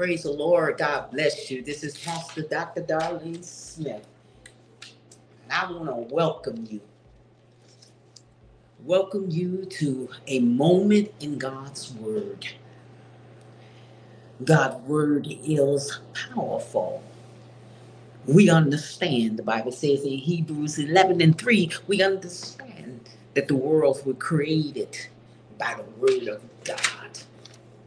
Praise the Lord. God bless you. This is Pastor Dr. Darlene Smith. And I want to welcome you. Welcome you to a moment in God's Word. God's Word is powerful. We understand, the Bible says in Hebrews 11 and 3, we understand that the worlds were created by the Word of God.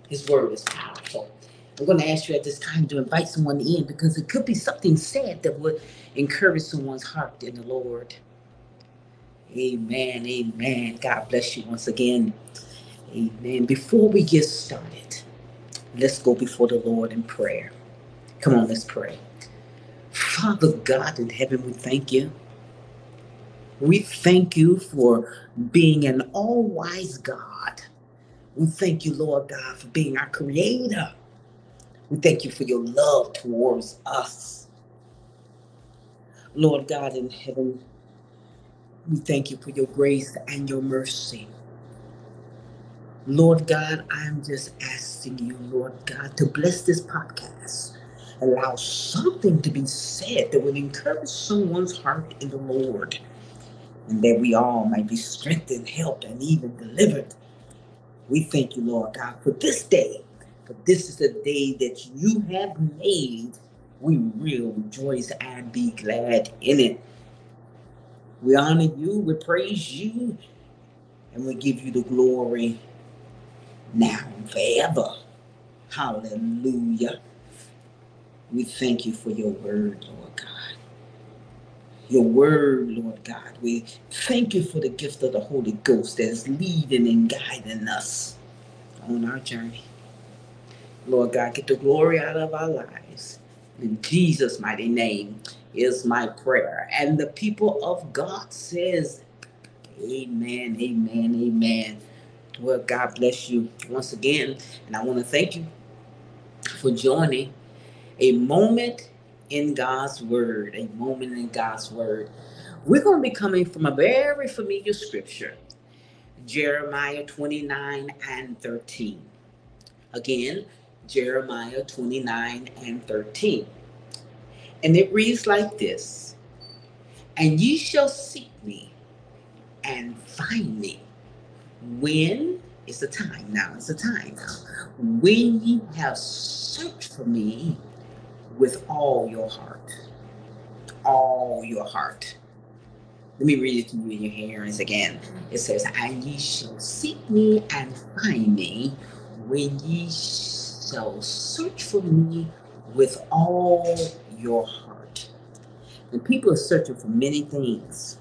His Word is powerful. I'm going to ask you at this time to invite someone in because it could be something said that would encourage someone's heart in the Lord. Amen. Amen. God bless you once again. Amen. Before we get started, let's go before the Lord in prayer. Come on, let's pray. Father God in heaven, we thank you. We thank you for being an all wise God. We thank you, Lord God, for being our creator. We thank you for your love towards us. Lord God in heaven, we thank you for your grace and your mercy. Lord God, I'm just asking you, Lord God, to bless this podcast. Allow something to be said that will encourage someone's heart in the Lord, and that we all might be strengthened, helped, and even delivered. We thank you, Lord God, for this day for this is the day that you have made. We will rejoice and be glad in it. We honor you, we praise you, and we give you the glory now and forever. Hallelujah. We thank you for your word, Lord God. Your word, Lord God. We thank you for the gift of the Holy Ghost that is leading and guiding us on our journey. Lord God, get the glory out of our lives. In Jesus' mighty name is my prayer. And the people of God says, Amen, amen, amen. Well, God bless you once again. And I want to thank you for joining a moment in God's Word. A moment in God's Word. We're going to be coming from a very familiar scripture Jeremiah 29 and 13. Again, Jeremiah 29 and 13. And it reads like this And ye shall seek me and find me when it's a time now, it's a time now, when ye have searched for me with all your heart. All your heart. Let me read it to you in your hearings again. It says, And ye shall seek me and find me when ye shall search for me with all your heart. And people are searching for many things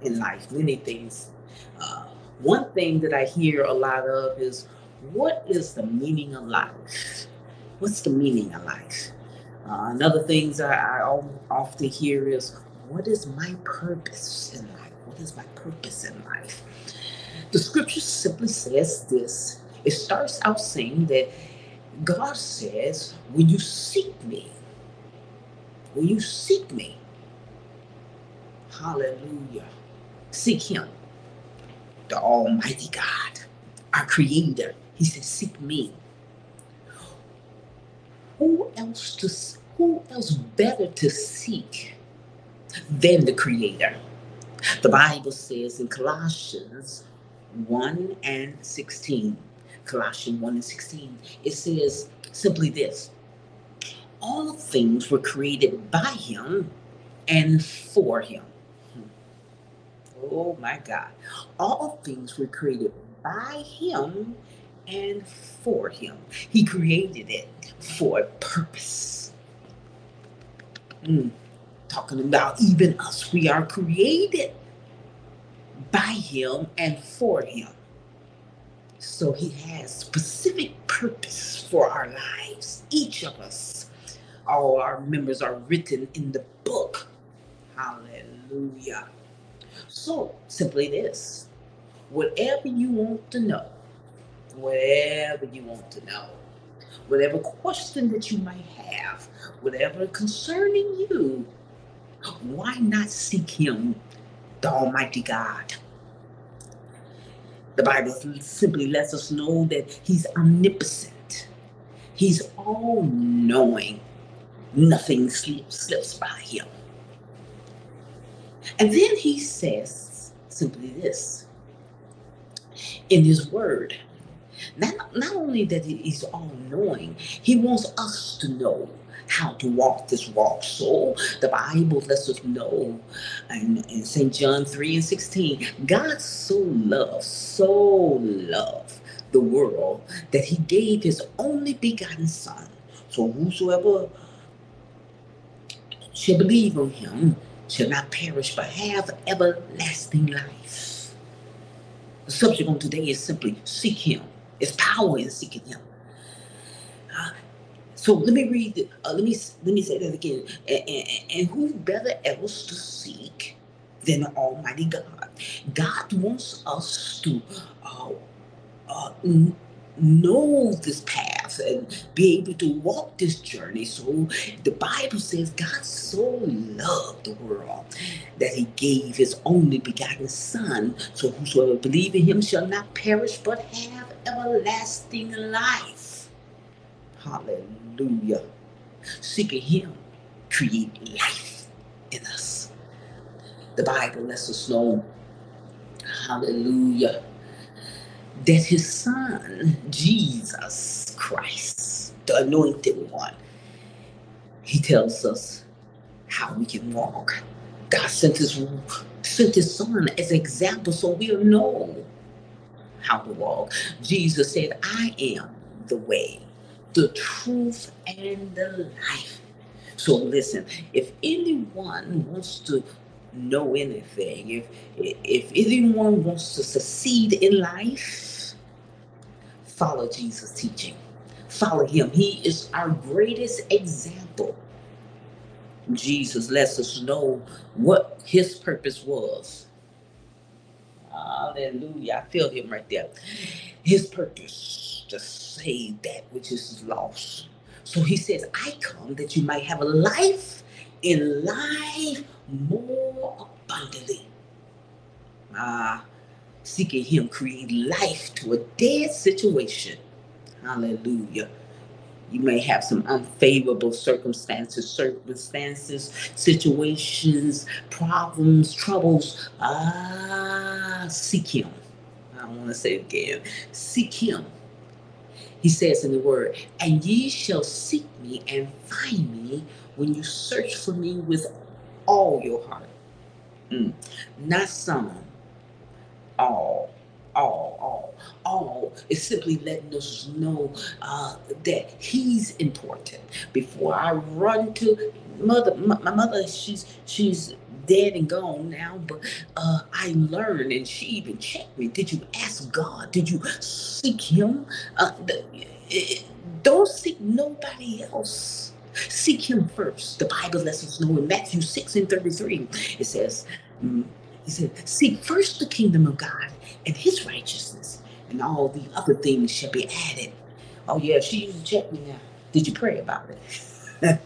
in life, many things. Uh, one thing that I hear a lot of is, what is the meaning of life? What's the meaning of life? Uh, another things I, I often hear is, what is my purpose in life? What is my purpose in life? The scripture simply says this. It starts out saying that God says, when you seek me, when you seek me, hallelujah, seek him, the Almighty God, our Creator. He says, seek me. Who else to who else better to seek than the Creator? The Bible says in Colossians 1 and 16, Colossians 1 and 16, it says simply this All things were created by him and for him. Oh my God. All things were created by him and for him. He created it for a purpose. Mm. Talking about even us, we are created by him and for him. So he has specific purpose for our lives. Each of us, all our members are written in the book. Hallelujah. So simply this whatever you want to know, whatever you want to know, whatever question that you might have, whatever concerning you, why not seek him, the Almighty God? The Bible simply lets us know that He's omnipotent, He's all knowing. Nothing slips, by him. And then he says simply this in his word. Not, not only that he's all knowing, he wants us to know how to walk this walk. So the Bible lets us know in, in St. John 3 and 16, God so loved, so loved the world that he gave his only begotten son. So whosoever shall believe on him shall not perish but have everlasting life. The subject on today is simply seek him. It's power in seeking him. So let me read. The, uh, let me let me say that again. And, and, and who better else to seek than Almighty God? God wants us to uh, uh, know this path and be able to walk this journey. So the Bible says God so loved the world that he gave his only begotten Son. So whosoever believe in him shall not perish but have everlasting life. Hallelujah. Seeking him create life in us. The Bible lets us know, hallelujah, that his son, Jesus Christ, the anointed one, he tells us how we can walk. God sent his, sent his son as an example so we'll know how to walk. Jesus said, I am the way, the truth, and the life. So listen, if anyone wants to know anything, if if anyone wants to succeed in life, follow Jesus' teaching. Follow him. He is our greatest example. Jesus lets us know what his purpose was. Hallelujah. I feel him right there. His purpose to save that which is lost. So he says, I come that you might have a life in life more abundantly. Ah, seeking Him create life to a dead situation. Hallelujah. You may have some unfavorable circumstances, circumstances, situations, problems, troubles. Ah, seek Him. I want to say again. Seek Him. He says in the Word, and ye shall seek me and find me when you search for me with all your heart. Mm. Not some, all, all, all, all is simply letting us know uh, that He's important. Before I run to mother, my, my mother, she's she's dead and gone now, but uh, I learned, and she even checked me. Did you ask God? Did you seek Him? Uh, the, don't seek nobody else Seek him first. The Bible lets us know in Matthew 6 and 33, it says, mm, he said, Seek first the kingdom of God and his righteousness, and all the other things shall be added. Oh, yeah, she checked me now. Did you pray about it?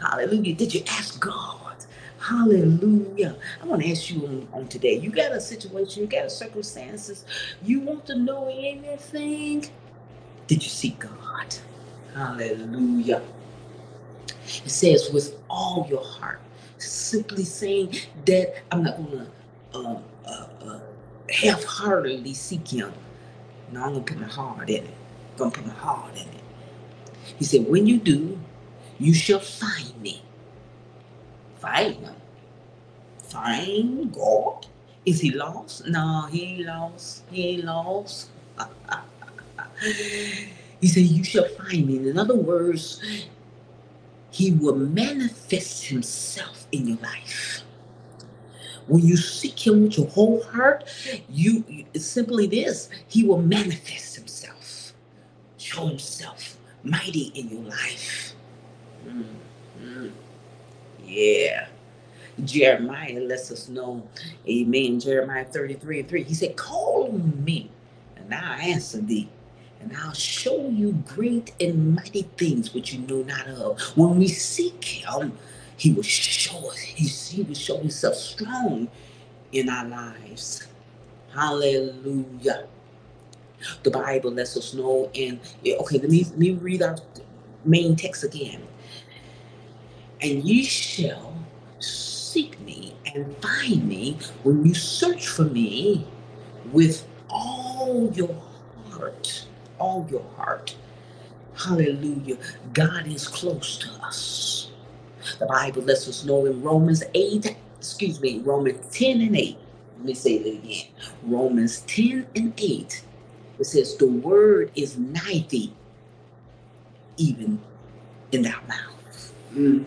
Hallelujah. Did you ask God? Hallelujah. I want to ask you on, on, today. You got a situation, you got a circumstances, you want to know anything? Did you seek God? Hallelujah. It says, with all your heart. Simply saying that I'm not going to uh, uh, uh, half heartedly seek Him. No, I'm going to put my heart in it. I'm going to put my heart in it. He said, when you do, you shall find me. Find Him. Find God. Is He lost? No, He lost. He ain't lost. He said, You shall find me. In other words, He will manifest Himself in your life. When you seek Him with your whole heart, you simply this He will manifest Himself, show Himself mighty in your life. Mm-hmm. Yeah. Jeremiah lets us know, amen. Jeremiah 33 and 3. He said, Call me, and I'll answer thee and I'll show you great and mighty things which you know not of. When we seek him, he will show us, he, he will show himself strong in our lives. Hallelujah. The Bible lets us know And okay, let me let me read our main text again. And ye shall seek me and find me when you search for me with all your heart. All your heart. Hallelujah. God is close to us. The Bible lets us know in Romans 8, excuse me, Romans 10 and 8. Let me say that again. Romans 10 and 8. It says, The word is nigh thee, even in thy mouth. Mm.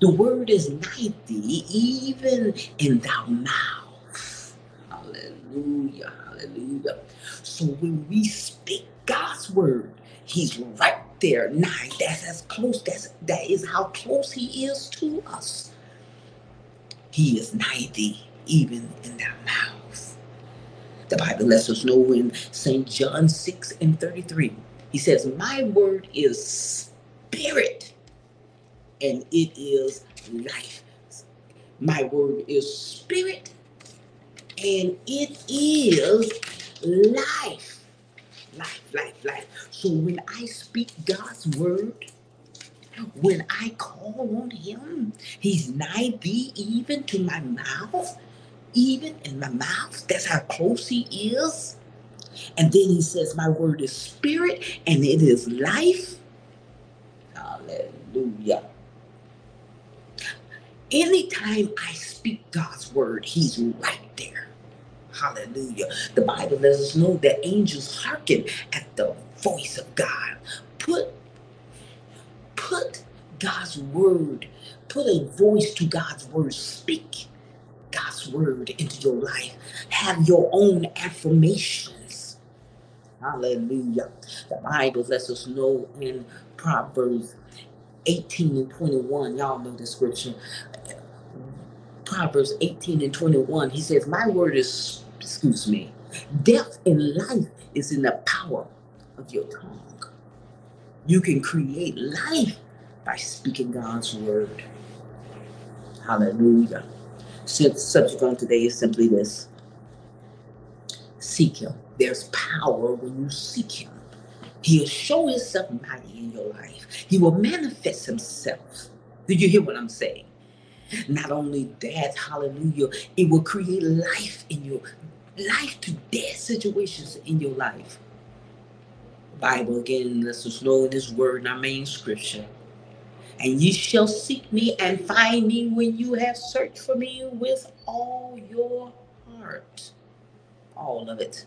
The word is nigh thee, even in thy mouth. Hallelujah. Hallelujah. So when we speak God's word, He's right there nigh. That's as close. That's that is how close He is to us. He is nigh thee, even in thy mouth. The Bible lets us know in St. John 6 and 33. He says, My word is spirit and it is life. My word is spirit and it is life. Life, life, life. So when I speak God's word, when I call on him, he's nigh thee even to my mouth, even in my mouth. That's how close he is. And then he says, My word is spirit and it is life. Hallelujah. Anytime I speak God's word, he's right there. Hallelujah. The Bible lets us know that angels hearken at the voice of God. Put put God's word, put a voice to God's word. Speak God's word into your life. Have your own affirmations. Hallelujah. The Bible lets us know in Proverbs 18 and 21. Y'all know the scripture. Proverbs 18 and 21. He says, My word is, excuse me, death and life is in the power of your tongue. You can create life by speaking God's word. Hallelujah. Since subject on today is simply this seek Him. There's power when you seek Him. He'll show Himself mighty in your life, He will manifest Himself. Did you hear what I'm saying? Not only that, hallelujah, it will create life in your life to death situations in your life. Bible again lets us know in His Word, in our main scripture. And ye shall seek me and find me when you have searched for me with all your heart. All of it.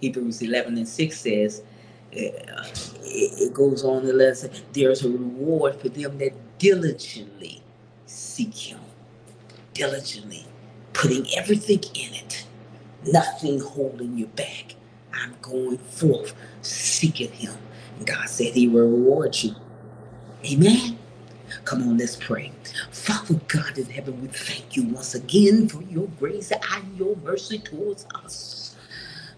Hebrews 11 and 6 says, uh, it goes on let us, there's a reward for them that diligently seek Him. Diligently, putting everything in it, nothing holding you back. I'm going forth seeking Him. And God said He will reward you. Amen. Come on, let's pray. Father God in heaven, we thank you once again for your grace and your mercy towards us.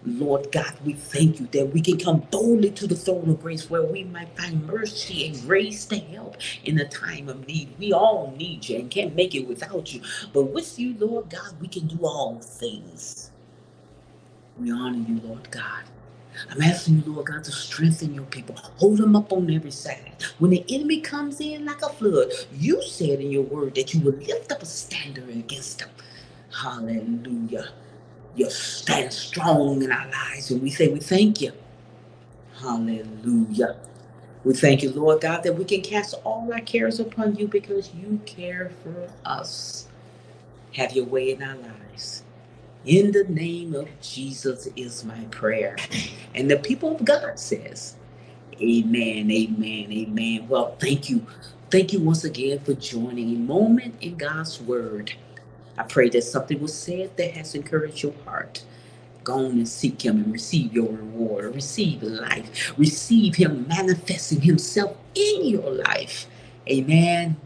Lord God, we thank you that we can come boldly to the throne of grace where we might find mercy and grace to help in a time of need. We all need you and can't make it without you. But with you, Lord God, we can do all things. We honor you, Lord God. I'm asking you, Lord God, to strengthen your people. Hold them up on every side. When the enemy comes in like a flood, you said in your word that you would lift up a standard against them. Hallelujah. You stand strong in our lives, and we say we thank you. Hallelujah. We thank you, Lord God, that we can cast all our cares upon you because you care for us. Have your way in our lives. In the name of Jesus is my prayer. And the people of God says, Amen, amen, amen. Well, thank you. Thank you once again for joining a moment in God's Word. I pray that something was said that has encouraged your heart. Go on and seek Him and receive your reward. Receive life. Receive Him manifesting Himself in your life. Amen.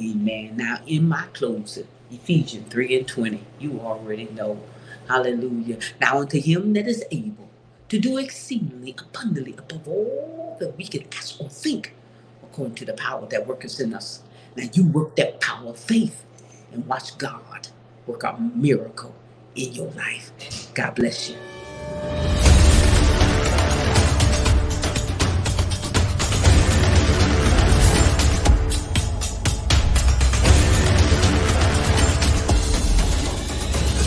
Amen. Now, in my closing, Ephesians 3 and 20. You already know. Hallelujah. Now unto him that is able to do exceedingly abundantly above all that we can ask or think, according to the power that worketh in us. Now you work that power of faith and watch God work a miracle in your life. God bless you.